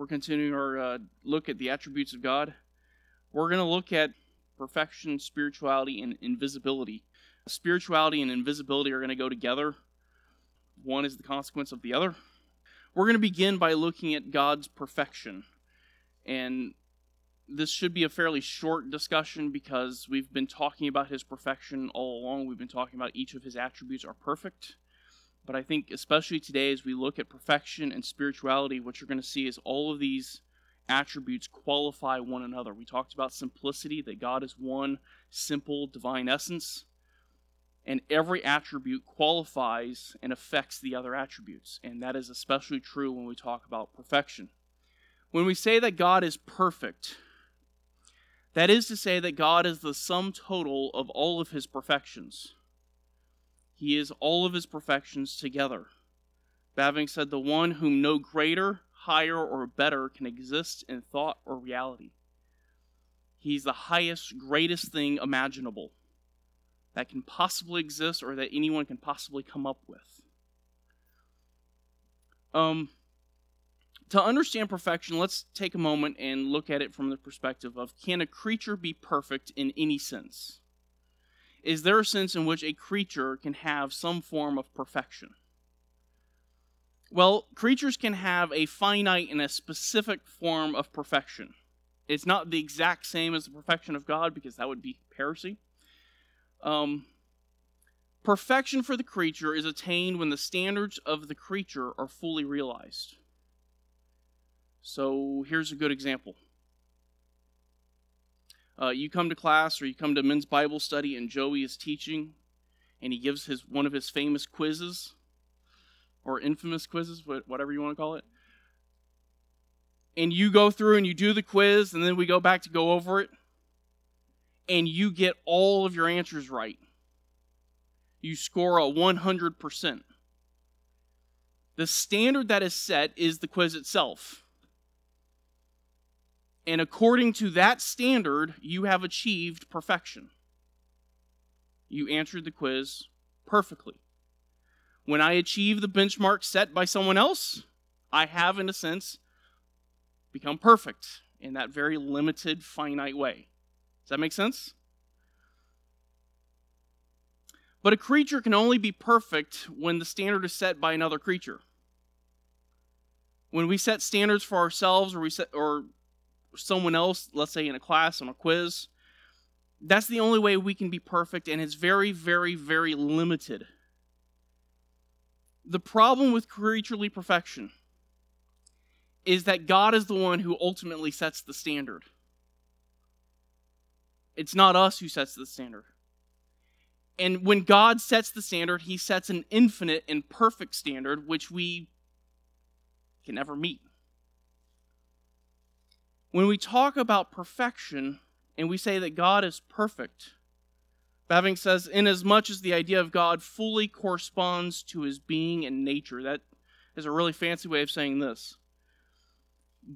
We're continuing our uh, look at the attributes of God. We're going to look at perfection, spirituality, and invisibility. Spirituality and invisibility are going to go together. One is the consequence of the other. We're going to begin by looking at God's perfection. And this should be a fairly short discussion because we've been talking about his perfection all along. We've been talking about each of his attributes are perfect. But I think, especially today, as we look at perfection and spirituality, what you're going to see is all of these attributes qualify one another. We talked about simplicity, that God is one simple divine essence, and every attribute qualifies and affects the other attributes. And that is especially true when we talk about perfection. When we say that God is perfect, that is to say that God is the sum total of all of his perfections. He is all of his perfections together. Having said, the one whom no greater, higher, or better can exist in thought or reality. He's the highest, greatest thing imaginable that can possibly exist or that anyone can possibly come up with. Um, to understand perfection, let's take a moment and look at it from the perspective of can a creature be perfect in any sense? Is there a sense in which a creature can have some form of perfection? Well, creatures can have a finite and a specific form of perfection. It's not the exact same as the perfection of God because that would be heresy. Um, perfection for the creature is attained when the standards of the creature are fully realized. So here's a good example. Uh, you come to class or you come to men's Bible study and Joey is teaching and he gives his one of his famous quizzes or infamous quizzes, whatever you want to call it. And you go through and you do the quiz and then we go back to go over it and you get all of your answers right. You score a 100%. The standard that is set is the quiz itself. And according to that standard, you have achieved perfection. You answered the quiz perfectly. When I achieve the benchmark set by someone else, I have, in a sense, become perfect in that very limited, finite way. Does that make sense? But a creature can only be perfect when the standard is set by another creature. When we set standards for ourselves or we set or someone else, let's say in a class, on a quiz, that's the only way we can be perfect, and it's very, very, very limited. The problem with creaturely perfection is that God is the one who ultimately sets the standard. It's not us who sets the standard. And when God sets the standard, he sets an infinite and perfect standard which we can never meet. When we talk about perfection and we say that God is perfect, Bavinck says, inasmuch as the idea of God fully corresponds to his being and nature. That is a really fancy way of saying this.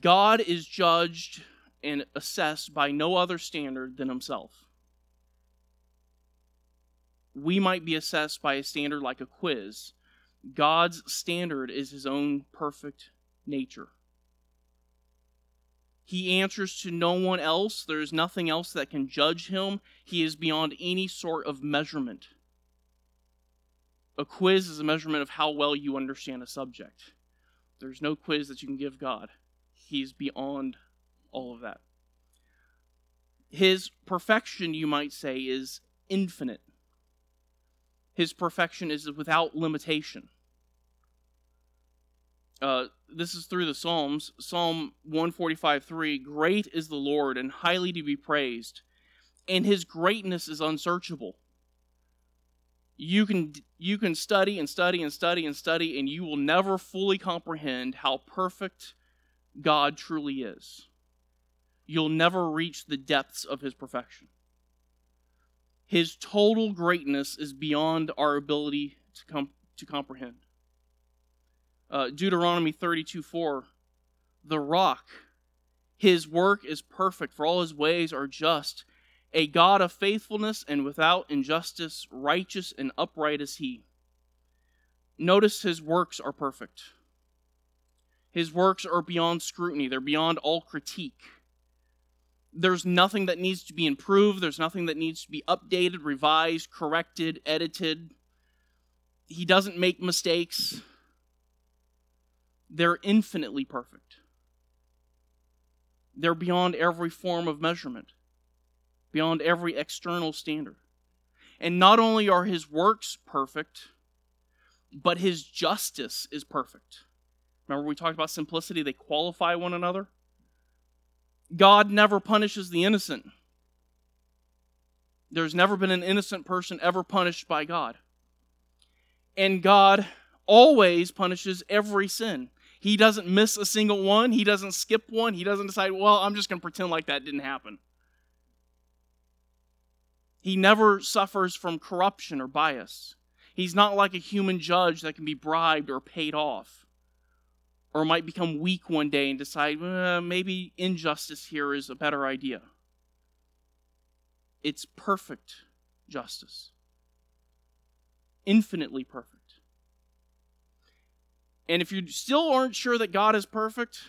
God is judged and assessed by no other standard than himself. We might be assessed by a standard like a quiz. God's standard is his own perfect nature. He answers to no one else. There is nothing else that can judge him. He is beyond any sort of measurement. A quiz is a measurement of how well you understand a subject. There's no quiz that you can give God. He's beyond all of that. His perfection, you might say, is infinite. His perfection is without limitation. Uh, this is through the Psalms. Psalm 145 3 Great is the Lord and highly to be praised, and his greatness is unsearchable. You can, you can study and study and study and study, and you will never fully comprehend how perfect God truly is. You'll never reach the depths of his perfection. His total greatness is beyond our ability to, com- to comprehend uh, Deuteronomy 32 4. The rock, his work is perfect, for all his ways are just. A God of faithfulness and without injustice, righteous and upright is he. Notice his works are perfect. His works are beyond scrutiny, they're beyond all critique. There's nothing that needs to be improved, there's nothing that needs to be updated, revised, corrected, edited. He doesn't make mistakes. They're infinitely perfect. They're beyond every form of measurement, beyond every external standard. And not only are his works perfect, but his justice is perfect. Remember, we talked about simplicity, they qualify one another. God never punishes the innocent. There's never been an innocent person ever punished by God. And God always punishes every sin. He doesn't miss a single one. He doesn't skip one. He doesn't decide, well, I'm just going to pretend like that didn't happen. He never suffers from corruption or bias. He's not like a human judge that can be bribed or paid off, or might become weak one day and decide, well, maybe injustice here is a better idea. It's perfect justice, infinitely perfect. And if you still aren't sure that God is perfect,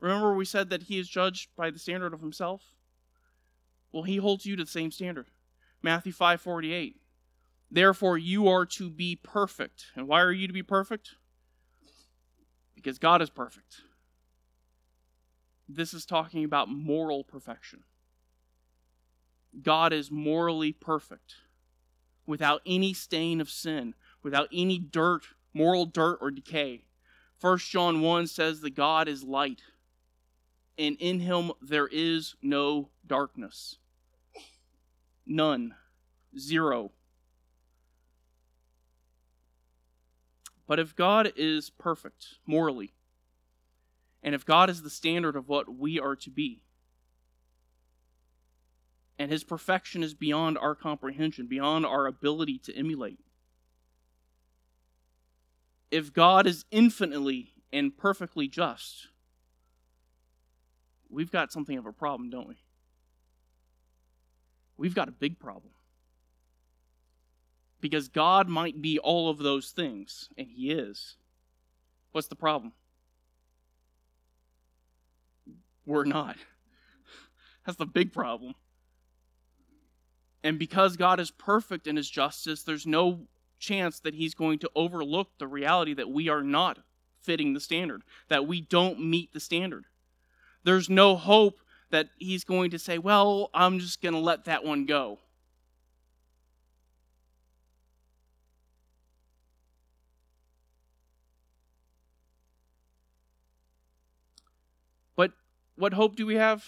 remember we said that he is judged by the standard of himself? Well, he holds you to the same standard. Matthew 5:48. Therefore you are to be perfect. And why are you to be perfect? Because God is perfect. This is talking about moral perfection. God is morally perfect, without any stain of sin, without any dirt, moral dirt or decay. 1 John 1 says that God is light, and in him there is no darkness. None. Zero. But if God is perfect morally, and if God is the standard of what we are to be, and his perfection is beyond our comprehension, beyond our ability to emulate, if God is infinitely and perfectly just, we've got something of a problem, don't we? We've got a big problem. Because God might be all of those things, and He is. What's the problem? We're not. That's the big problem. And because God is perfect in His justice, there's no chance that He's going to overlook the reality that we are not fitting the standard, that we don't meet the standard. There's no hope that He's going to say, well, I'm just going to let that one go. But what hope do we have?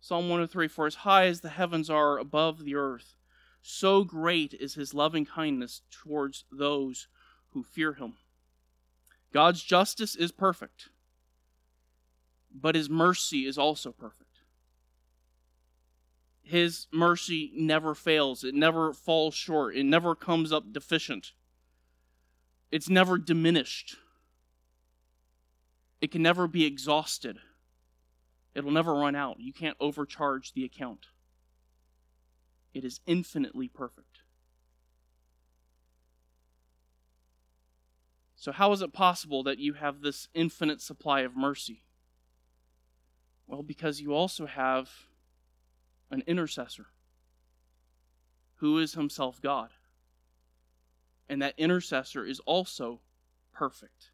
Psalm 103 For as high as the heavens are above the earth, so great is his loving kindness towards those who fear him. God's justice is perfect, but his mercy is also perfect. His mercy never fails, it never falls short, it never comes up deficient, it's never diminished. It can never be exhausted. It'll never run out. You can't overcharge the account. It is infinitely perfect. So, how is it possible that you have this infinite supply of mercy? Well, because you also have an intercessor who is himself God. And that intercessor is also perfect.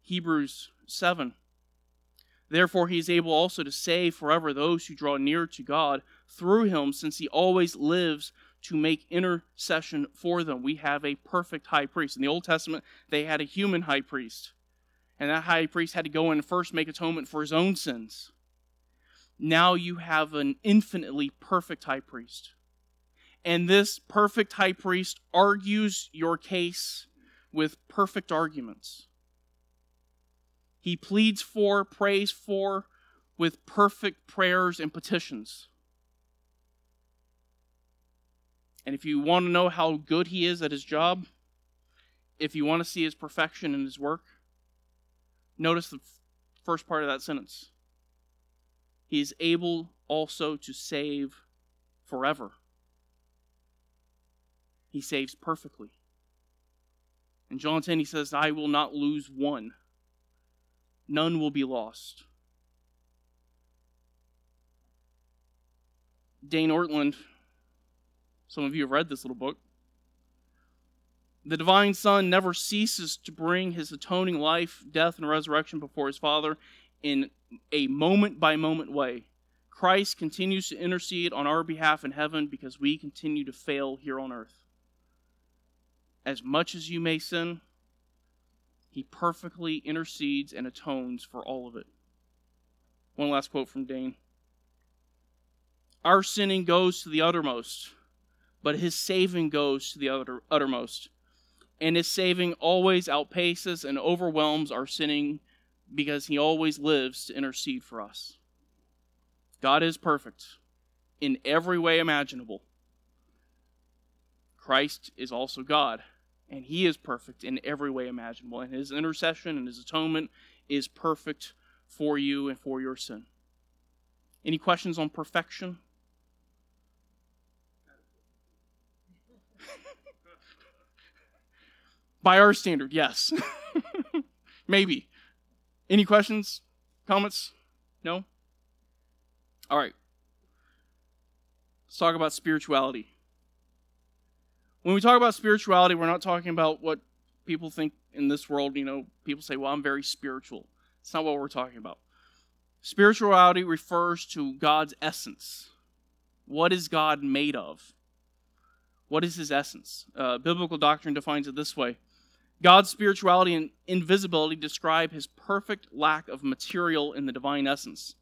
Hebrews 7. Therefore, he is able also to save forever those who draw near to God through him, since he always lives to make intercession for them. We have a perfect high priest. In the Old Testament, they had a human high priest, and that high priest had to go in and first make atonement for his own sins. Now you have an infinitely perfect high priest. And this perfect high priest argues your case with perfect arguments. He pleads for, prays for, with perfect prayers and petitions. And if you want to know how good he is at his job, if you want to see his perfection in his work, notice the first part of that sentence. He is able also to save forever. He saves perfectly. In John 10, he says, I will not lose one, none will be lost. Dane Ortlund, some of you have read this little book. The divine Son never ceases to bring his atoning life, death, and resurrection before his Father in a moment by moment way. Christ continues to intercede on our behalf in heaven because we continue to fail here on earth. As much as you may sin, he perfectly intercedes and atones for all of it. One last quote from Dane. Our sinning goes to the uttermost, but his saving goes to the utter, uttermost. And his saving always outpaces and overwhelms our sinning because he always lives to intercede for us. God is perfect in every way imaginable. Christ is also God, and he is perfect in every way imaginable. And his intercession and his atonement is perfect for you and for your sin. Any questions on perfection? By our standard, yes. Maybe. Any questions? Comments? No? All right. Let's talk about spirituality. When we talk about spirituality, we're not talking about what people think in this world. You know, people say, well, I'm very spiritual. It's not what we're talking about. Spirituality refers to God's essence. What is God made of? What is his essence? Uh, biblical doctrine defines it this way God's spirituality and invisibility describe his perfect lack of material in the divine essence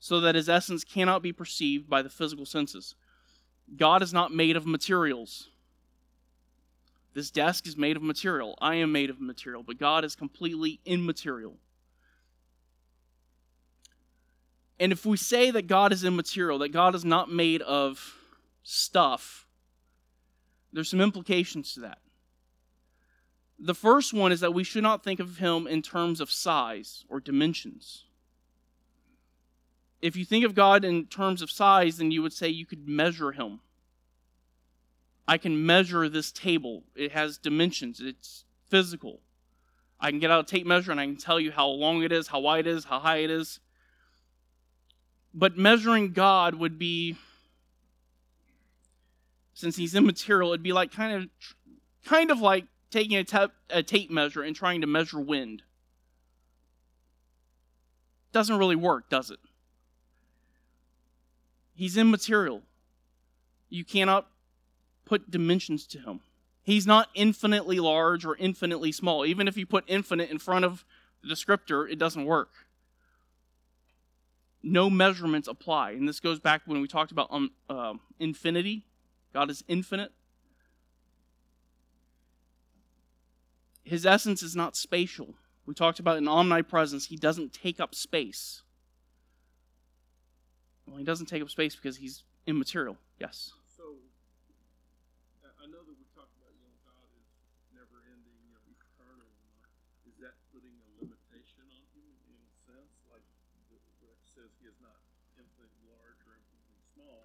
so that his essence cannot be perceived by the physical senses. God is not made of materials. This desk is made of material. I am made of material, but God is completely immaterial. And if we say that God is immaterial, that God is not made of stuff, there's some implications to that. The first one is that we should not think of him in terms of size or dimensions if you think of God in terms of size, then you would say you could measure him. I can measure this table. It has dimensions, it's physical. I can get out a tape measure and I can tell you how long it is, how wide it is, how high it is. But measuring God would be, since he's immaterial, it'd be like kind of, kind of like taking a, tape measure and trying to measure wind. Doesn't really work, does it? He's immaterial. You cannot put dimensions to him. He's not infinitely large or infinitely small. Even if you put infinite in front of the descriptor, it doesn't work. No measurements apply. And this goes back when we talked about um, uh, infinity. God is infinite. His essence is not spatial. We talked about an omnipresence, he doesn't take up space. Well, he doesn't take up space because he's immaterial. Yes. So, I know that we talked about, you know, God is never ending, you know, eternal. Is that putting a limitation on him in a sense? Like, the, says he is not infinitely large or infinitely small.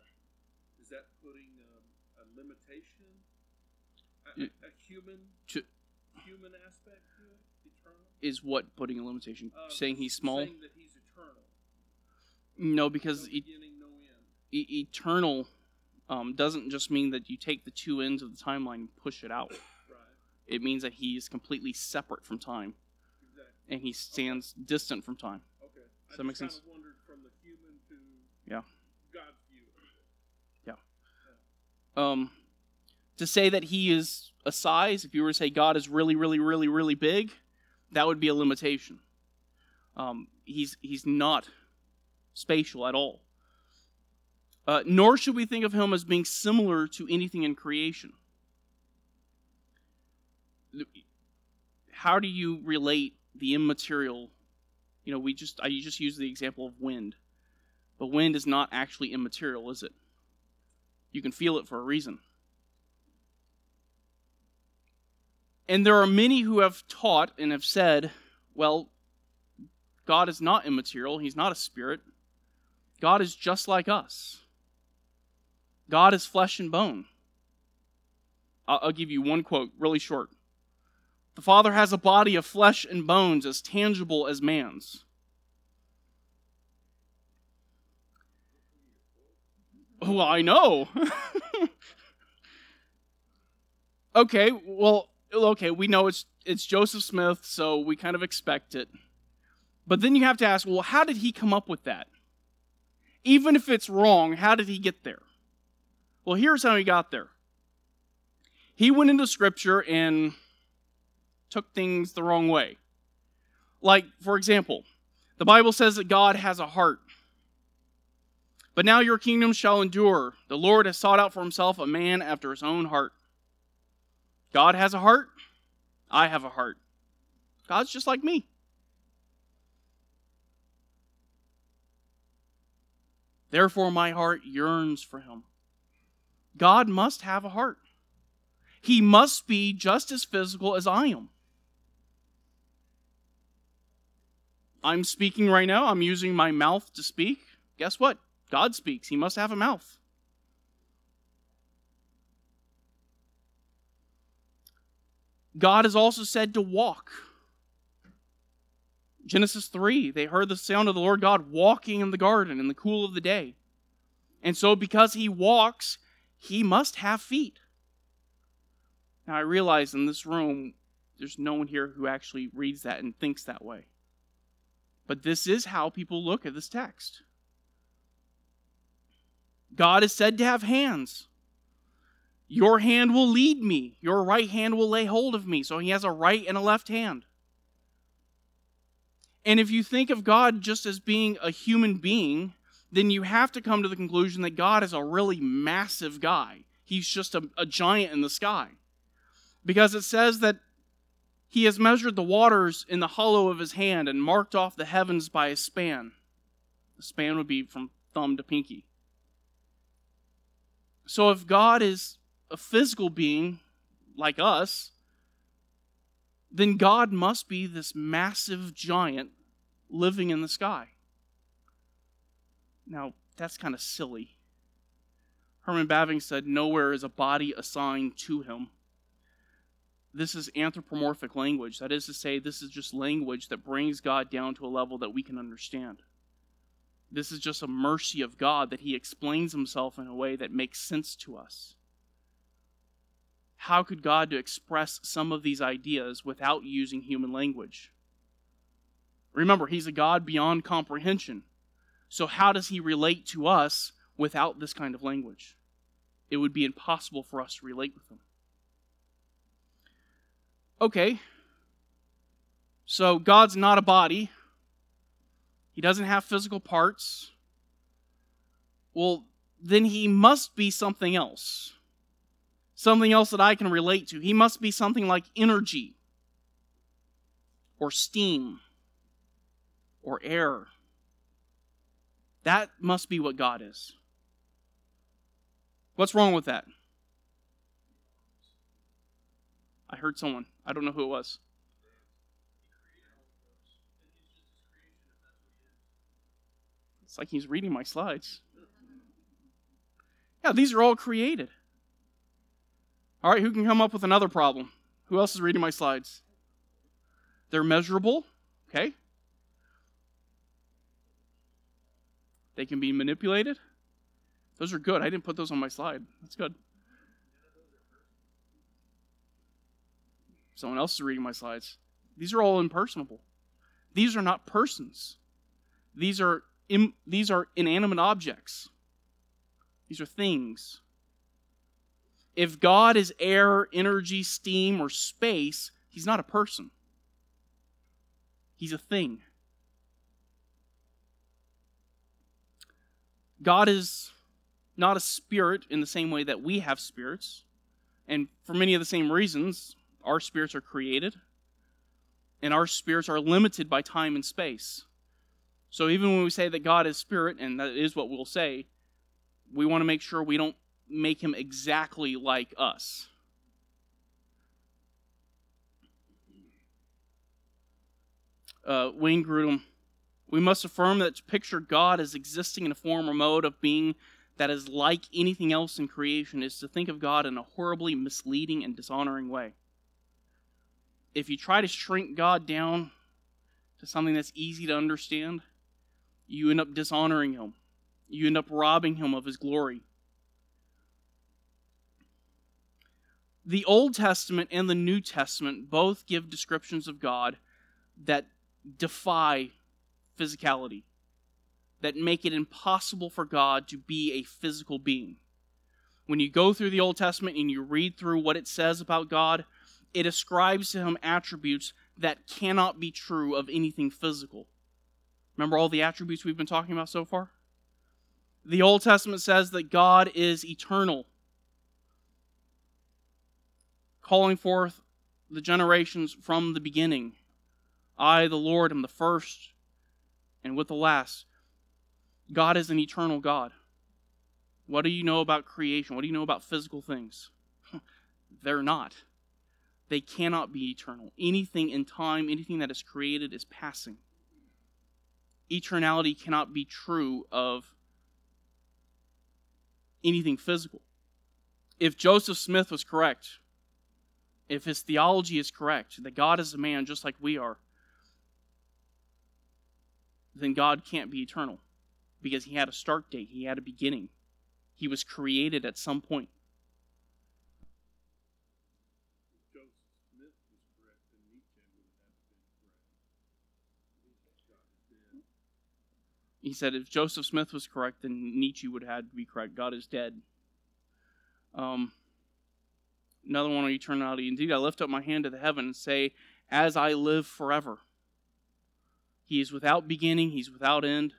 Is that putting um, a limitation? A, a, a human, to, human aspect to it? Eternal? Is what putting a limitation? Uh, saying he's small? Saying that he's eternal. No, because no e- no end. e- eternal um, doesn't just mean that you take the two ends of the timeline and push it out. Right. It means that he is completely separate from time, Exactly. and he stands distant from time. Okay. Does I that make sense? Kind of wondered from the human to Yeah. God's view. Um, to say that he is a size, if you were to say God is really, really, really, really big, that would be a limitation. Um, he's he's not spatial at all. Uh, nor should we think of him as being similar to anything in creation. How do you relate the immaterial? You know, we just I just use the example of wind, but wind is not actually immaterial, is it? You can feel it for a reason. And there are many who have taught and have said, well, God is not immaterial, He's not a spirit. God is just like us. God is flesh and bone. I'll, give you one quote, really short. The Father has a body of flesh and bones as tangible as man's. Oh, I know. okay, well, okay, we know it's it's Joseph Smith, so we kind of expect it. But then you have to ask, well, how did he come up with that? Even if it's wrong, how did he get there? Well, here's how he got there. He went into scripture and took things the wrong way. Like, for example, the Bible says that God has a heart. But now your kingdom shall endure. The Lord has sought out for himself a man after his own heart. God has a heart. I have a heart. God's just like me. Therefore, my heart yearns for him. God must have a heart. He must be just as physical as I am. I'm speaking right now. I'm using my mouth to speak. Guess what? God speaks. He must have a mouth. God is also said to walk. Genesis 3, they heard the sound of the Lord God walking in the garden in the cool of the day. And so, because he walks, he must have feet. Now, I realize in this room, there's no one here who actually reads that and thinks that way. But this is how people look at this text. God is said to have hands. Your hand will lead me, your right hand will lay hold of me. So he has a right and a left hand. And if you think of God just as being a human being, then you have to come to the conclusion that God is a really massive guy. He's just a, a giant in the sky. Because it says that he has measured the waters in the hollow of his hand and marked off the heavens by a span. The span would be from thumb to pinky. So if God is a physical being like us, then God must be this massive giant living in the sky. Now, that's kind of silly. Herman Bavinck said, Nowhere is a body assigned to him. This is anthropomorphic language. That is to say, this is just language that brings God down to a level that we can understand. This is just a mercy of God that He explains Himself in a way that makes sense to us. How could God express some of these ideas without using human language? Remember, He's a God beyond comprehension. So, how does He relate to us without this kind of language? It would be impossible for us to relate with Him. Okay, so God's not a body, He doesn't have physical parts. Well, then He must be something else. Something else that I can relate to. He must be something like energy, or steam, or air. That must be what God is. What's wrong with that? I heard someone. I don't know who it was. It's like he's reading my slides. Yeah, these are all created. All right, who can come up with another problem? Who else is reading my slides? They're measurable, okay? They can be manipulated. Those are good. I didn't put those on my slide. That's good. Someone else is reading my slides. These are all impersonable. These are not persons. These are Im, these are inanimate objects. These are things. If God is air, energy, steam, or space, he's not a person. He's a thing. God is not a spirit in the same way that we have spirits. And for many of the same reasons, our spirits are created, and our spirits are limited by time and space. So even when we say that God is spirit, and that is what we'll say, we want to make sure we don't make him exactly like us. Uh, Wayne Grudem, we must affirm that to picture God as existing in a form or mode of being that is like anything else in creation is to think of God in a horribly misleading and dishonoring way. if you try to shrink God down to something that's easy to understand, you end up dishonoring him. You end up robbing him of his glory. The Old Testament and the New Testament both give descriptions of God that defy physicality, that make it impossible for God to be a physical being. When you go through the Old Testament and you read through what it says about God, it ascribes to him attributes that cannot be true of anything physical. Remember all the attributes we've been talking about so far? The Old Testament says that God is eternal, calling forth the generations from the beginning. I, the Lord, am the first and with the last. God is an eternal God. What do you know about creation? What do you know about physical things? They're not. They cannot be eternal. Anything in time, anything that is created is passing. Eternality cannot be true of anything physical. If Joseph Smith was correct, if his theology is correct, that God is a man just like we are, then God can't be eternal because he had a start date, he had a beginning. He was created at some point. He said if Joseph Smith was correct, then Nietzsche would have to be correct. God is dead. Um, another one on eternality. Indeed, I lift up my hand to the heaven and say, As I live forever. He is without beginning, He's without end.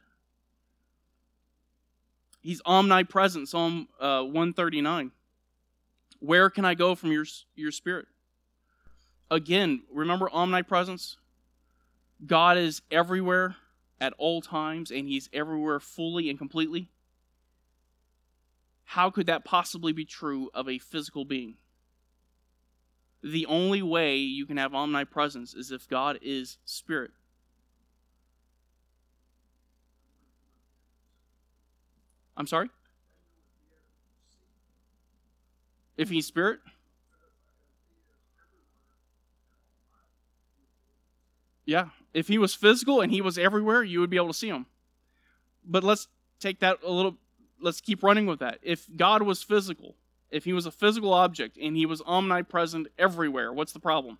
He's omnipresent, Psalm uh, 139. Where can I go from your, your spirit? Again, remember omnipresence? God is everywhere at all times and he's everywhere fully and completely? How could that possibly be true of a physical being? The only way you can have omnipresence is if God is spirit. I'm sorry? If he's spirit? Yeah, if he was physical and he was everywhere, you would be able to see him. But let's take that a little, let's keep running with that. If God was physical, if he was a physical object and he was omnipresent everywhere, what's the problem?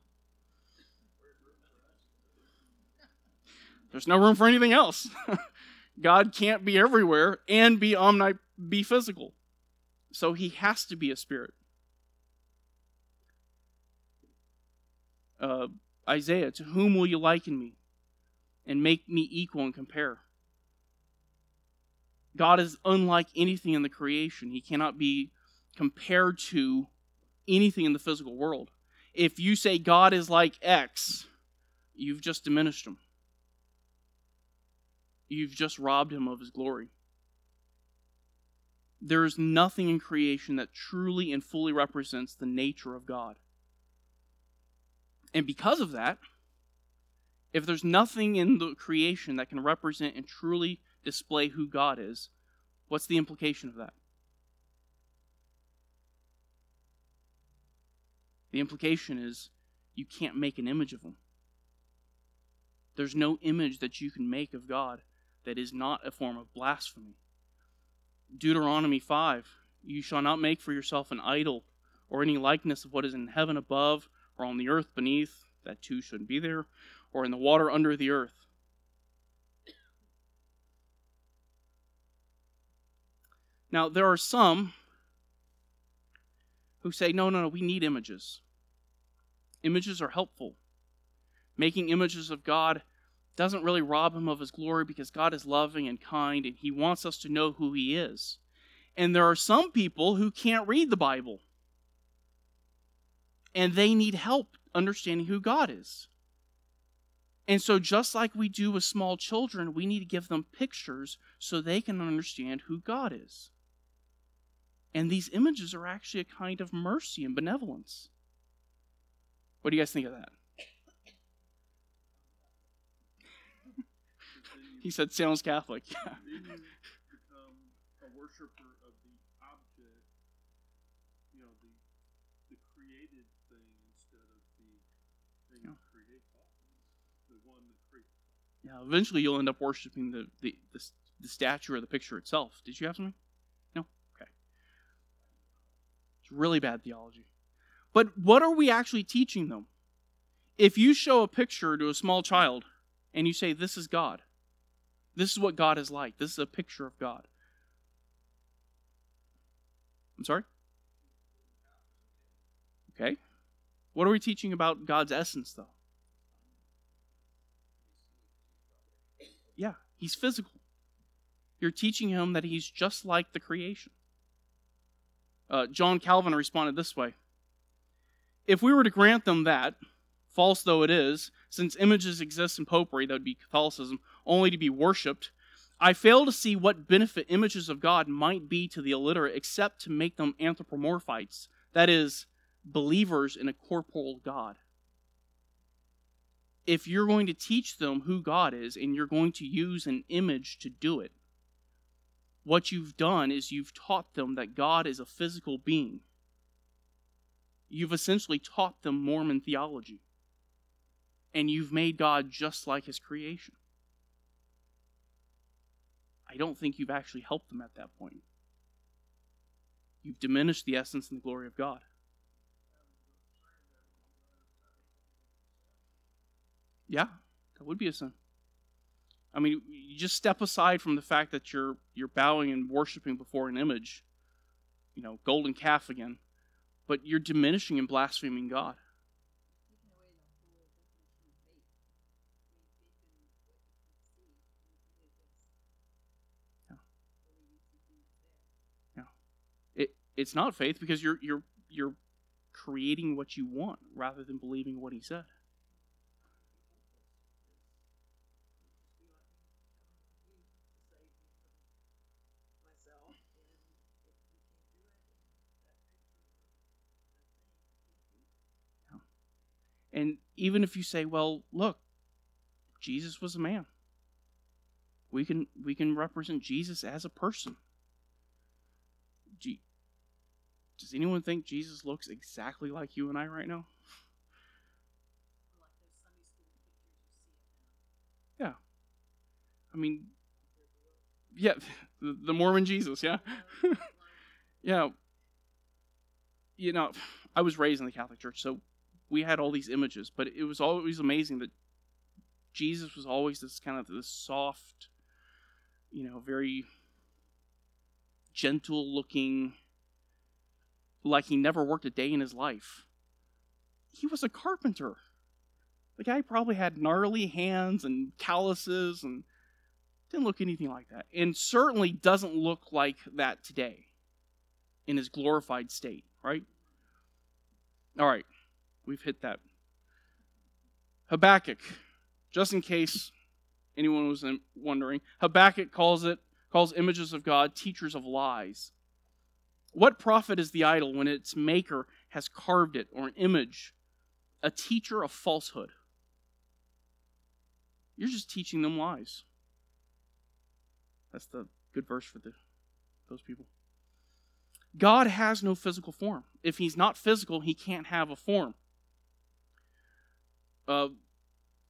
There's no room for anything else. God can't be everywhere and be omni be physical. So he has to be a spirit. Uh, Isaiah, to whom will you liken me? and make me equal and compare. God is unlike anything in the creation. He cannot be compared to anything in the physical world. If you say God is like X, you've just diminished him. You've just robbed him of his glory. There is nothing in creation that truly and fully represents the nature of God. And because of that, if there's nothing in the creation that can represent and truly display who God is, what's the implication of that? The implication is you can't make an image of him. There's no image that you can make of God that is not a form of blasphemy. Deuteronomy 5 You shall not make for yourself an idol or any likeness of what is in heaven above or on the earth beneath. That too shouldn't be there or in the water under the earth. Now, there are some who say, no, no, no, we need images. Images are helpful. Making images of God doesn't really rob him of his glory because God is loving and kind and he wants us to know who he is. And there are some people who can't read the Bible and they need help understanding who God is. And so, just like we do with small children, we need to give them pictures so they can understand who God is. And these images are actually a kind of mercy and benevolence. What do you guys think of that? he said sounds Catholic. Yeah. a worshiper of the object, you know, the the created thing instead of the thing yeah. created, the one that created. Yeah, eventually you'll end up worshiping the, the, the, the statue or the picture itself. Did you have something? No? Okay. It's really bad theology. But what are we actually teaching them? If you show a picture to a small child and you say, This is God, this is what God is like, this is a picture of God. I'm sorry? Okay. What are we teaching about God's essence, though? Yeah, he's physical. You're teaching him that he's just like the creation. Uh, John Calvin responded this way If we were to grant them that, false though it is, since images exist in popery, that would be Catholicism, only to be worshipped, I fail to see what benefit images of God might be to the illiterate except to make them anthropomorphites, that is, believers in a corporal God. If you're going to teach them who God is and you're going to use an image to do it, what you've done is you've taught them that God is a physical being. You've essentially taught them Mormon theology. And you've made God just like his creation. I don't think you've actually helped them at that point. You've diminished the essence and the glory of God. Yeah, that would be a sin. I mean, you just step aside from the fact that you're you're bowing and worshiping before an image, you know, golden calf again, but you're diminishing and blaspheming God. It it's not faith because you're you're you're creating what you want rather than believing what he said. And even if you say, well, look, Jesus was a man. We can we can represent Jesus as a person. Does anyone think Jesus looks exactly like you and I right now? Yeah. I mean, yeah, the Mormon Jesus, yeah. yeah. You know, I was raised in the Catholic Church, so we had all these images, but it was always amazing that Jesus was always this kind of this soft, you know, very gentle looking, like he never worked a day in his life. He was a carpenter. The guy probably had gnarly hands and calluses and didn't look anything like that. And certainly doesn't look like that today in his glorified state, right? All right. We've hit that. Habakkuk, just in case anyone was wondering, Habakkuk calls it calls images of God teachers of lies. What profit is the idol when its maker has carved it or an image, a teacher of falsehood? You're just teaching them lies. That's the good verse for the, those people. God has no physical form. If he's not physical, he can't have a form uh,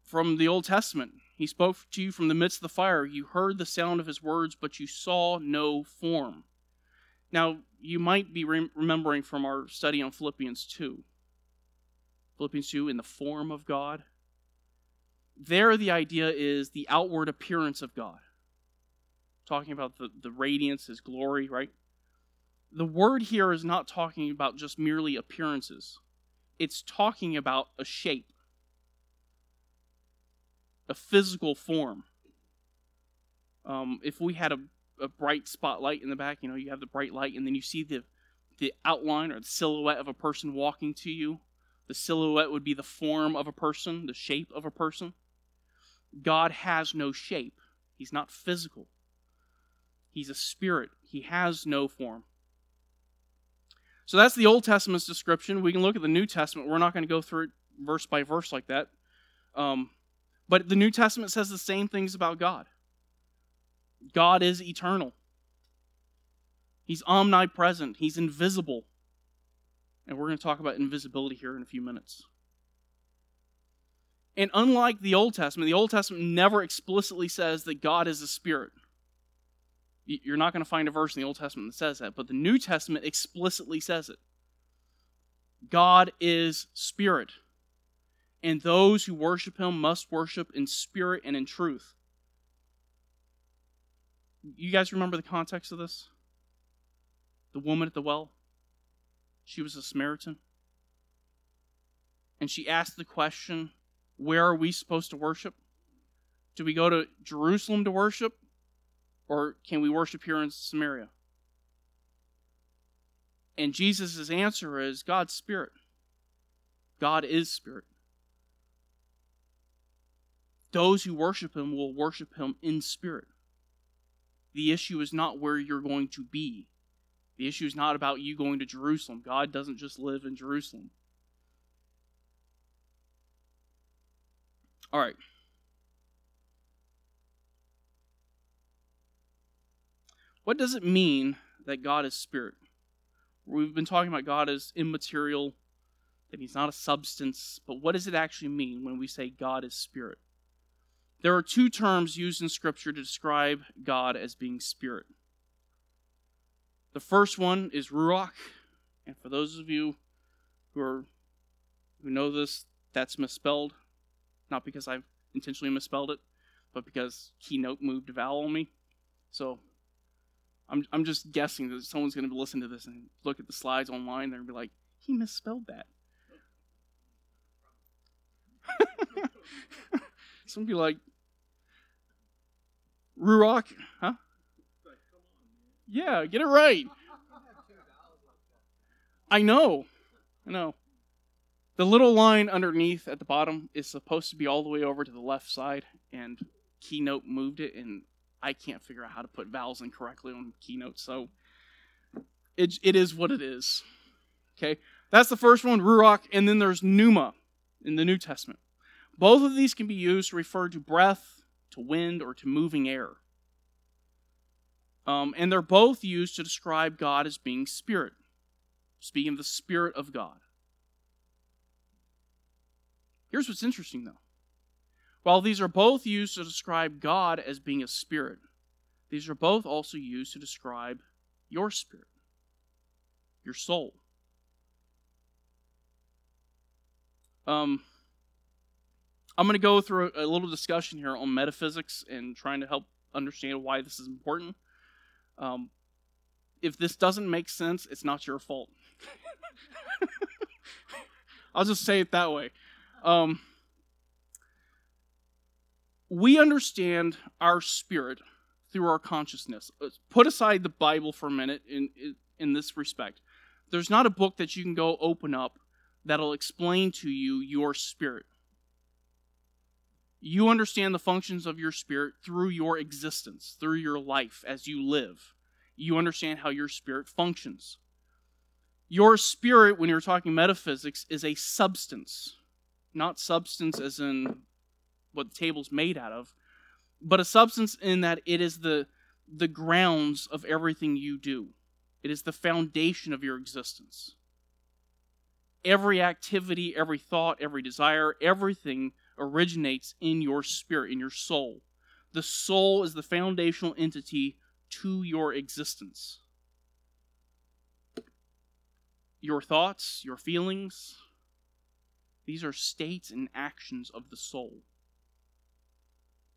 from the Old Testament. He spoke to you from the midst of the fire. You heard the sound of his words, but you saw no form. Now, you might be re- remembering from our study on Philippians 2. Philippians 2, in the form of God. There, the idea is the outward appearance of God. Talking about the, the radiance, his glory, right? The word here is not talking about just merely appearances, it's talking about a shape a physical form. Um, if we had a, a bright spotlight in the back, you know, you have the bright light, and then you see the the outline or the silhouette of a person walking to you. The silhouette would be the form of a person, the shape of a person. God has no shape. He's not physical. He's a spirit. He has no form. So that's the Old Testament's description. We can look at the New Testament. We're not going to go through it verse by verse like that. Um, but the New Testament says the same things about God. God is eternal. He's omnipresent. He's invisible. And we're going to talk about invisibility here in a few minutes. And unlike the Old Testament, the Old Testament never explicitly says that God is a spirit. You're not going to find a verse in the Old Testament that says that, but the New Testament explicitly says it. God is spirit, and those who worship him must worship in spirit and in truth. You guys remember the context of this? The woman at the well? She was a Samaritan. And she asked the question where are we supposed to worship? Do we go to Jerusalem to worship? Or can we worship here in Samaria? And Jesus' answer is God's Spirit. God is Spirit. Those who worship Him will worship Him in spirit. The issue is not where you're going to be. The issue is not about you going to Jerusalem. God doesn't just live in Jerusalem. All right. What does it mean that God is spirit? We've been talking about God as immaterial, that he's not a substance, but what does it actually mean when we say God is spirit? There are two terms used in Scripture to describe God as being spirit. The first one is ruach, and for those of you who are who know this, that's misspelled, not because I've intentionally misspelled it, but because Keynote moved a vowel on me. So I'm I'm just guessing that someone's going to listen to this and look at the slides online and be like, he misspelled that. Some be like, Ruach, huh? Yeah, get it right. I know. I know. The little line underneath at the bottom is supposed to be all the way over to the left side, and Keynote moved it, and I can't figure out how to put vowels in correctly on Keynote, so it, it is what it is. Okay, that's the first one, Ruach, and then there's Pneuma in the New Testament. Both of these can be used to refer to breath, to wind, or to moving air. Um, and they're both used to describe God as being spirit, speaking of the Spirit of God. Here's what's interesting, though. While these are both used to describe God as being a spirit, these are both also used to describe your spirit, your soul. Um, I'm going to go through a, little discussion here on metaphysics and trying to help understand why this is important. Um, if this doesn't make sense, it's not your fault. I'll just say it that way. Um, we understand our spirit through our consciousness. Put aside the Bible for a minute in, in this respect. There's not a book that you can go open up that'll explain to you your spirit. You understand the functions of your spirit through your existence, through your life as you live. You understand how your spirit functions. Your spirit, when you're talking metaphysics, is a substance. Not substance as in what the table's made out of, but a substance in that it is the, the grounds of everything you do. It is the foundation of your existence. Every activity, every thought, every desire, everything originates in your spirit, in your soul. The soul is the foundational entity to your existence. Your thoughts, your feelings, these are states and actions of the soul.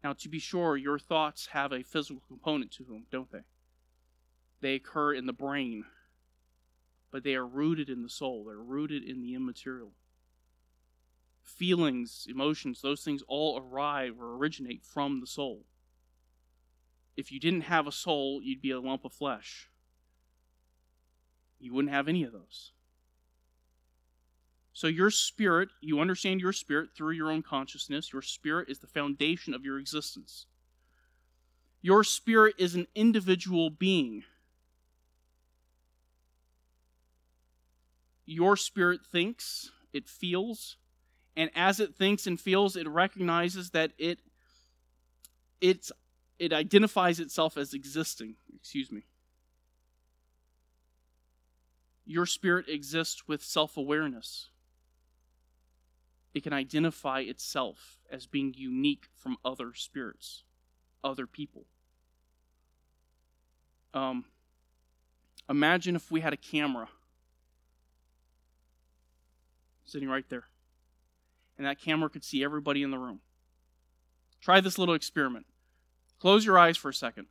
Now, to be sure, your thoughts have a physical component to them, don't they? They occur in the brain, but they are rooted in the soul, they're rooted in the immaterial feelings, emotions, those things all arrive or originate from the soul. If you didn't have a soul, you'd be a lump of flesh. You wouldn't have any of those. So, your spirit, you understand your spirit through your own consciousness. Your spirit is the foundation of your existence. Your spirit is an individual being. Your spirit thinks, it feels, and as it thinks and feels it recognizes that it it's it identifies itself as existing. Excuse me. Your spirit exists with self-awareness. It can identify itself as being unique from other spirits, other people. Um, imagine if we had a camera sitting right there, and that camera could see everybody in the room. Try this little experiment. Close your eyes for a second.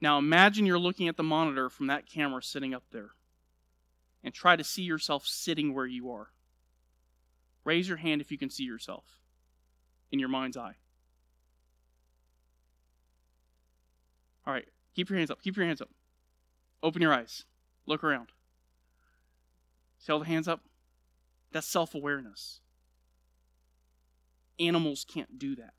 Now imagine you're looking at the monitor from that camera sitting up there, and try to see yourself sitting where you are. Raise your hand if you can see yourself in your mind's eye. All right, keep your hands up. Keep your hands up. Open your eyes. Look around. See all the hands up? That's self awareness. Animals can't do that.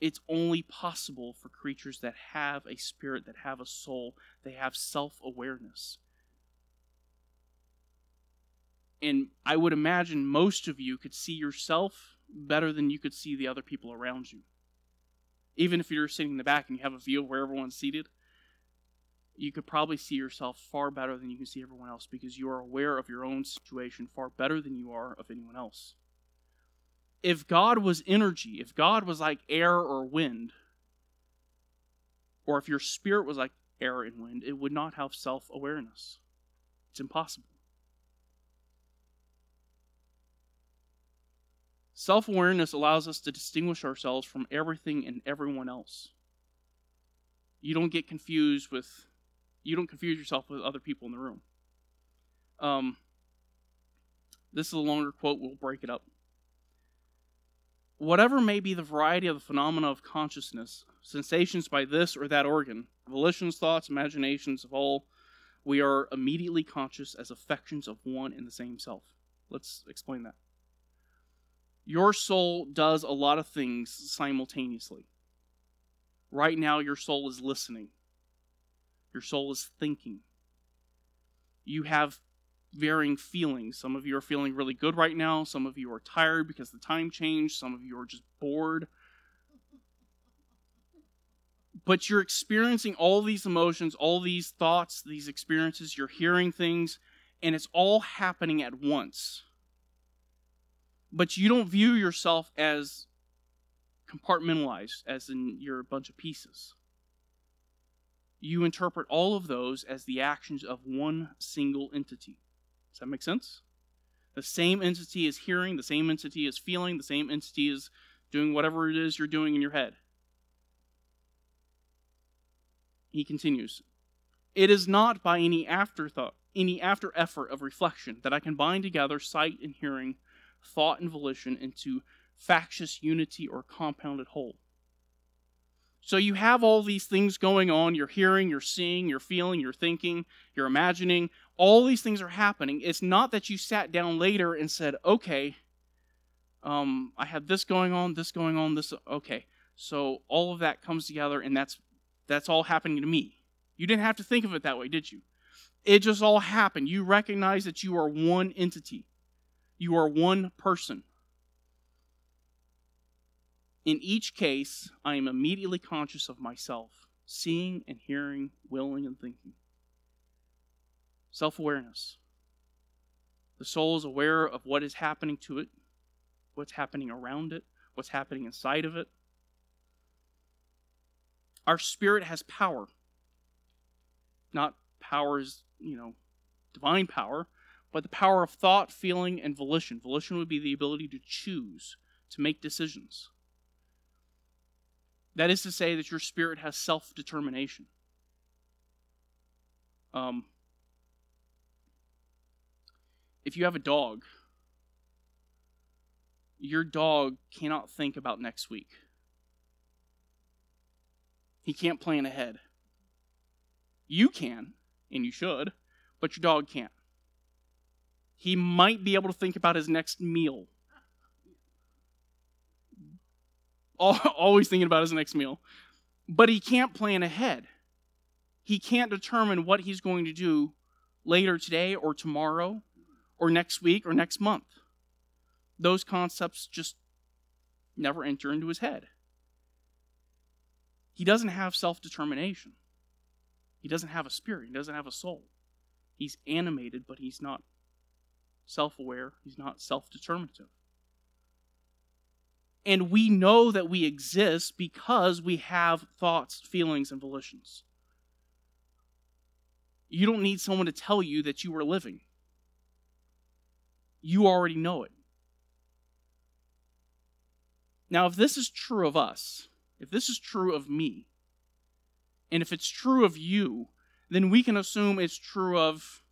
It's only possible for creatures that have a spirit, that have a soul, they have self awareness. And I would imagine most of you could see yourself better than you could see the other people around you. Even if you're sitting in the back and you have a view of where everyone's seated, you could probably see yourself far better than you can see everyone else because you are aware of your own situation far better than you are of anyone else. If God was energy, if God was like air or wind, or if your spirit was like air and wind, it would not have self awareness. It's impossible. Self awareness allows us to distinguish ourselves from everything and everyone else. You don't get confused with, you don't confuse yourself with other people in the room. Um, this is a longer quote, we'll break it up. Whatever may be the variety of the phenomena of consciousness, sensations by this or that organ, volitions, thoughts, imaginations of all, we are immediately conscious as affections of one and the same self. Let's explain that. Your soul does a lot of things simultaneously. Right now, your soul is listening, your soul is thinking. You have varying feelings. Some of you are feeling really good right now, some of you are tired because the time changed, some of you are just bored. But you're experiencing all these emotions, all these thoughts, these experiences, you're hearing things, and it's all happening at once but you don't view yourself as compartmentalized, as in you're a bunch of pieces. You interpret all of those as the actions of one single entity. Does that make sense? The same entity is hearing, the same entity is feeling, the same entity is doing whatever it is you're doing in your head. He continues It is not by any afterthought, any after effort of reflection that I can bind together sight and hearing thought and volition into factious unity or compounded whole. So you have all these things going on. You're hearing, you're seeing, you're feeling, you're thinking, you're imagining. All these things are happening. It's not that you sat down later and said, okay, um, I have this going on, this going on, this. Okay, so all of that comes together, and that's that's all happening to me. You didn't have to think of it that way, did you? It just all happened. You recognize that you are one entity. You are one person. In each case, I am immediately conscious of myself, seeing and hearing, willing and thinking. Self awareness. The soul is aware of what is happening to it, what's happening around it, what's happening inside of it. Our spirit has power. Not powers, you know, divine power, but the power of thought, feeling, and volition. Volition would be the ability to choose, to make decisions. That is to say, that your spirit has self determination. Um, if you have a dog, your dog cannot think about next week. He can't plan ahead. You can, and you should, but your dog can't he might be able to think about his next meal. Always thinking about his next meal. But he can't plan ahead. He can't determine what he's going to do later today or tomorrow or next week or next month. Those concepts just never enter into his head. He doesn't have self determination. He doesn't have a spirit. He doesn't have a soul. He's animated, but he's not self aware, he's not self determinative. And we know that we exist because we have thoughts, feelings, and volitions. You don't need someone to tell you that you are living. You already know it. Now, if this is true of us, if this is true of me, and if it's true of you, then we can assume it's true of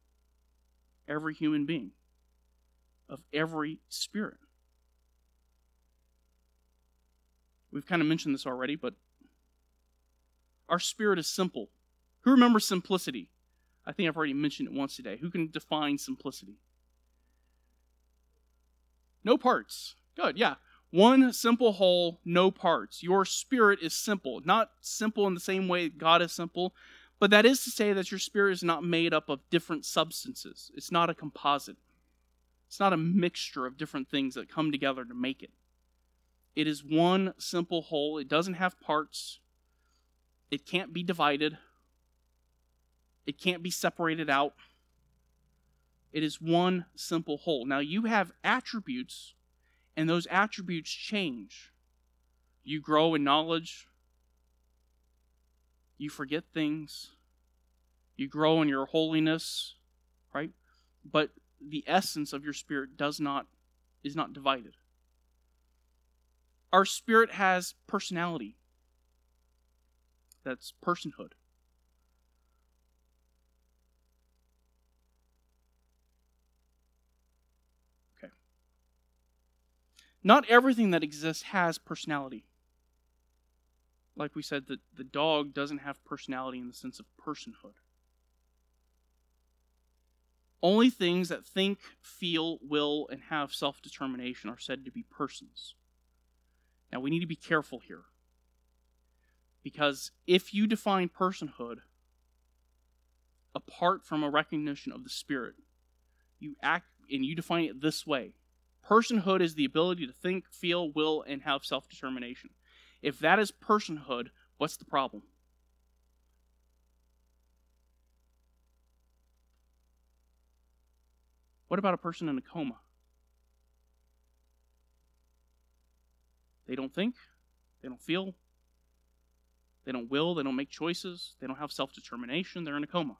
every human being, of every spirit. We've kind of mentioned this already, but our spirit is simple. Who remembers simplicity? I think I've already mentioned it once today. Who can define simplicity? No parts. Good, yeah. One simple whole, no parts. Your spirit is simple. Not simple in the same way God is simple, but that is to say that your spirit is not made up of different substances. It's not a composite. It's not a mixture of different things that come together to make it. It is one simple whole. It doesn't have parts. It can't be divided. It can't be separated out. It is one simple whole. Now, you have attributes, and those attributes change. You grow in knowledge. You forget things. You grow in your holiness, right? But the essence of your spirit does not is not divided. Our spirit has personality. That's personhood. Okay. Not everything that exists has personality. Like we said, the, the dog doesn't have personality in the sense of personhood. Only things that think, feel, will, and have self determination are said to be persons. Now, we need to be careful here. Because if you define personhood apart from a recognition of the Spirit, you act and you define it this way personhood is the ability to think, feel, will, and have self determination. If that is personhood, what's the problem? What about a person in a coma? They don't think, they don't feel, they don't will, they don't make choices, they don't have self determination, they're in a coma.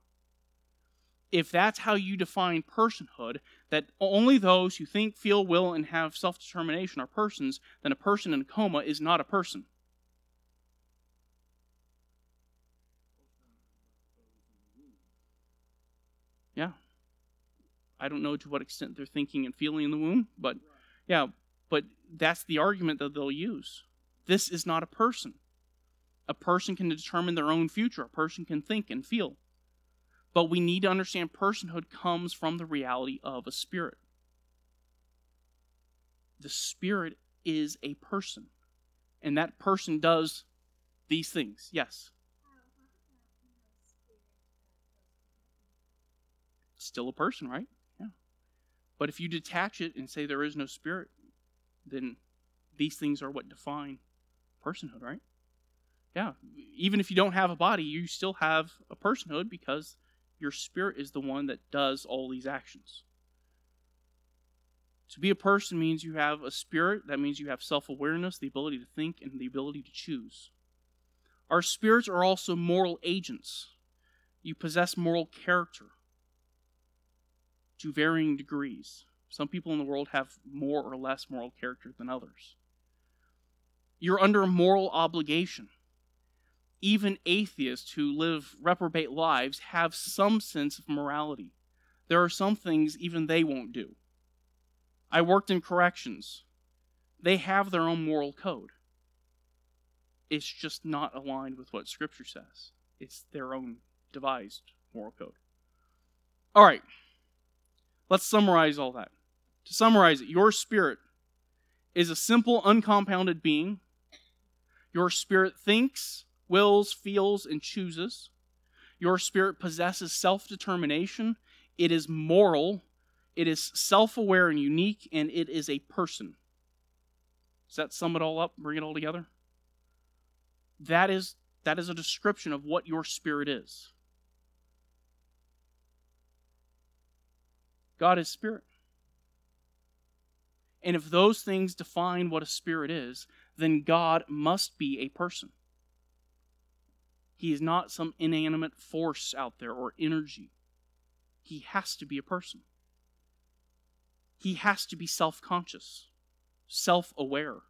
If that's how you define personhood, that only those who think, feel, will, and have self determination are persons, then a person in a coma is not a person. Yeah. I don't know to what extent they're thinking and feeling in the womb, but yeah, but that's the argument that they'll use. This is not a person. A person can determine their own future, a person can think and feel. But we need to understand personhood comes from the reality of a spirit. The spirit is a person, and that person does these things. Yes. Still a person, right? Yeah. But if you detach it and say there is no spirit, then these things are what define personhood, right? Yeah. Even if you don't have a body, you still have a personhood because your spirit is the one that does all these actions. To be a person means you have a spirit, that means you have self awareness, the ability to think, and the ability to choose. Our spirits are also moral agents. You possess moral character to varying degrees. Some people in the world have more or less moral character than others. You're under a moral obligation. Even atheists who live reprobate lives have some sense of morality. There are some things even they won't do. I worked in corrections. They have their own moral code. It's just not aligned with what Scripture says, it's their own devised moral code. All right, let's summarize all that. To summarize it, your spirit is a simple, uncompounded being. Your spirit thinks, wills, feels, and chooses. Your spirit possesses self determination. It is moral. It is self aware and unique, and it is a person. Does that sum it all up? Bring it all together? That is, that is a description of what your spirit is. God is spirit. And if those things define what a spirit is, then God must be a person. He is not some inanimate force out there or energy. He has to be a person. He has to be self conscious, self aware.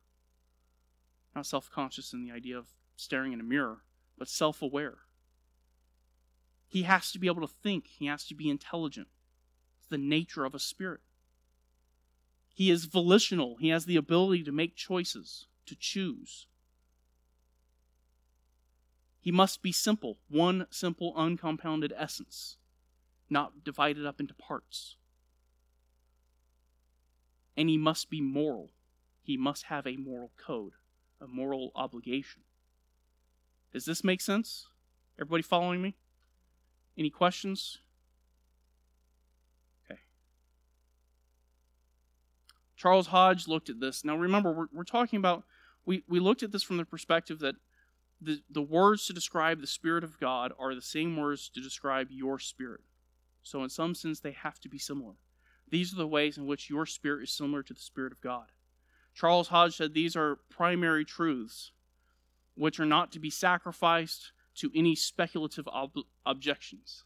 Not self conscious in the idea of staring in a mirror, but self aware. He has to be able to think, he has to be intelligent. It's the nature of a spirit. He is volitional, he has the ability to make choices, to choose. He must be simple, one simple, uncompounded essence, not divided up into parts. And he must be moral. He must have a moral code, a moral obligation. Does this make sense? Everybody following me? Any questions? Okay. Charles Hodge looked at this. Now remember, we're, we're talking about, we, we looked at this from the perspective that the, the words to describe the Spirit of God are the same words to describe your spirit. So, in some sense, they have to be similar. These are the ways in which your spirit is similar to the Spirit of God. Charles Hodge said these are primary truths which are not to be sacrificed to any speculative ob- objections.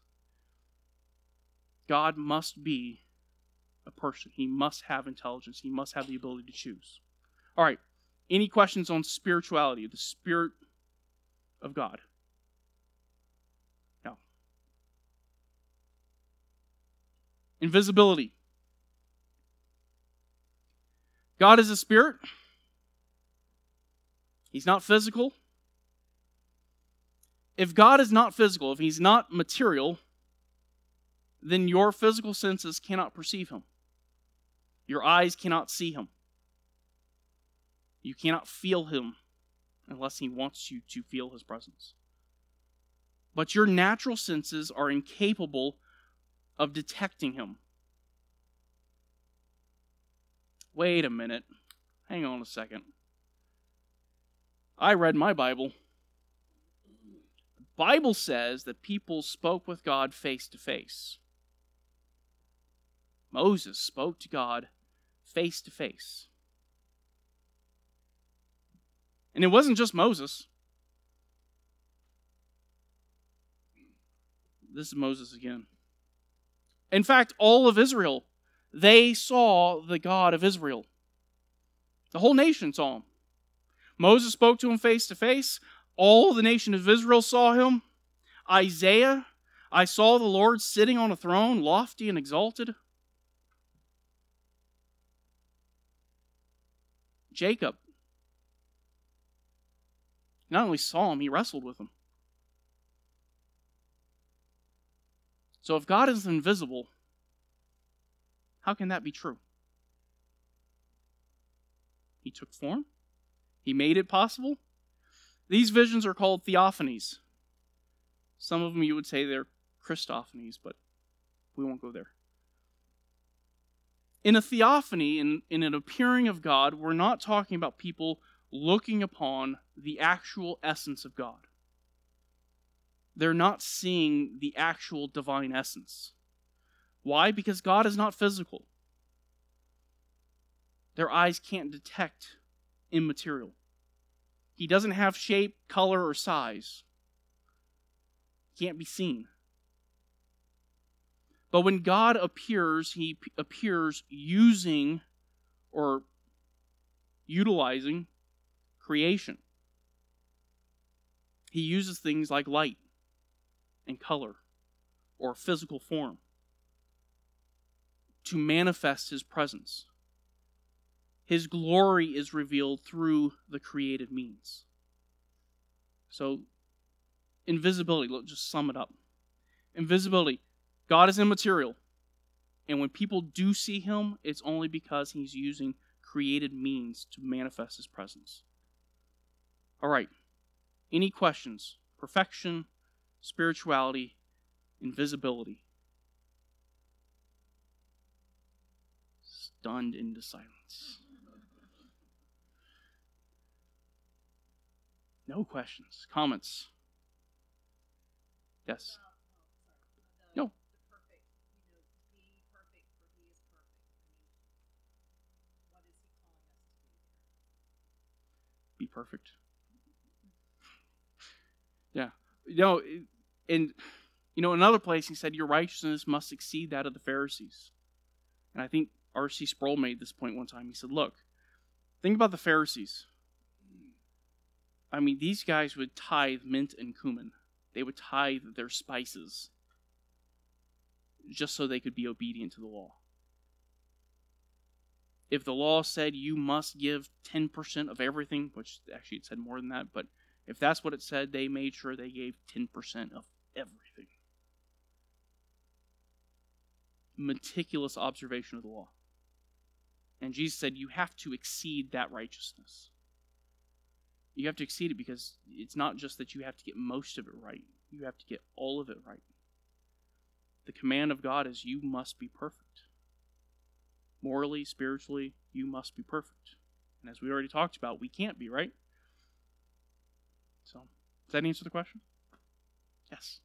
God must be a person. He must have intelligence. He must have the ability to choose. All right. Any questions on spirituality, the Spirit of God? No. Invisibility. God is a spirit. He's not physical. If God is not physical, if He's not material, then your physical senses cannot perceive Him. Your eyes cannot see Him. You cannot feel Him unless He wants you to feel His presence. But your natural senses are incapable of detecting Him. Wait a minute. Hang on a second. I read my Bible. The Bible says that people spoke with God face to face. Moses spoke to God face to face. And it wasn't just Moses. This is Moses again. In fact, all of Israel, they saw the God of Israel. The whole nation saw him. Moses spoke to him face to face. All the nation of Israel saw him. Isaiah, I saw the Lord sitting on a throne, lofty and exalted. Jacob not only saw him, he wrestled with him. So if God is invisible, how can that be true? He took form, He made it possible. These visions are called theophanies. Some of them you would say they're Christophanies, but we won't go there. In a theophany, in, in an appearing of God, we're not talking about people looking upon the actual essence of God. They're not seeing the actual divine essence. Why? Because God is not physical. Their eyes can't detect immaterial. He doesn't have shape, color, or size. He can't be seen. But when God appears, he appears using or utilizing creation. He uses things like light and color or physical form to manifest his presence. His glory is revealed through the created means. So, invisibility, let's just sum it up. Invisibility. God is immaterial. And when people do see him, it's only because he's using created means to manifest his presence. All right. Any questions? Perfection, spirituality, invisibility. Stunned into silence. No questions, comments. Yes. No. Be perfect. Yeah. You know, and you know, another place he said, Your righteousness must exceed that of the Pharisees. And I think R.C. Sproul made this point one time. He said, Look, think about the Pharisees. I mean, these guys would tithe mint and cumin, they would tithe their spices just so they could be obedient to the law. If the law said you must give 10% of everything, which actually it said more than that, but if that's what it said, they made sure they gave 10% of everything. Meticulous observation of the law. And Jesus said, You have to exceed that righteousness. You have to exceed it because it's not just that you have to get most of it right, you have to get all of it right. The command of God is you must be perfect. Morally, spiritually, you must be perfect. And as we already talked about, we can't be, right? So, does that answer the question? Yes.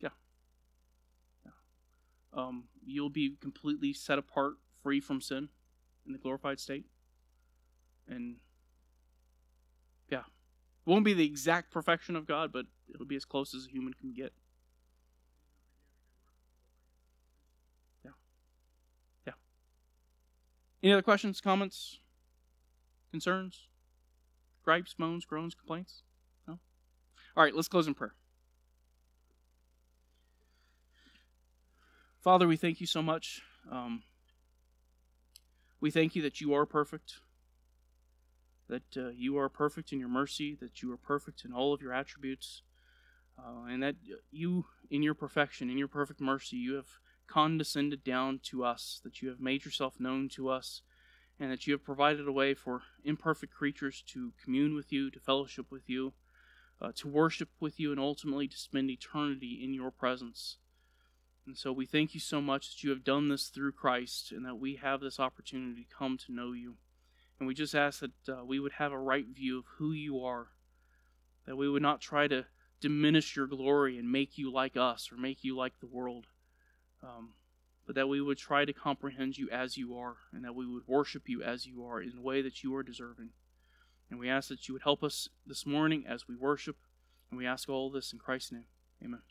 Yeah. Yeah. Um, you'll be completely set apart, free from sin in the glorified state. And yeah, won't be the exact perfection of God, but it'll be as close as a human can get. Any other questions, comments, concerns, gripes, moans, groans, complaints? No? All right, let's close in prayer. Father, we thank you so much. Um, we thank you that you are perfect, that uh, you are perfect in your mercy, that you are perfect in all of your attributes, uh, and that you, in your perfection, in your perfect mercy, you have condescended down to us, that you have made yourself known to us, and that you have provided a way for imperfect creatures to commune with you, to fellowship with you, uh, to worship with you, and ultimately to spend eternity in your presence. And so we thank you so much that you have done this through Christ and that we have this opportunity to come to know you. And we just ask that uh, we would have a right view of who you are, that we would not try to diminish your glory and make you like us or make you like the world um, but that we would try to comprehend you as you are, and that we would worship you as you are in the way that you are deserving. And we ask that you would help us this morning as we worship, and we ask all this in Christ's name. Amen.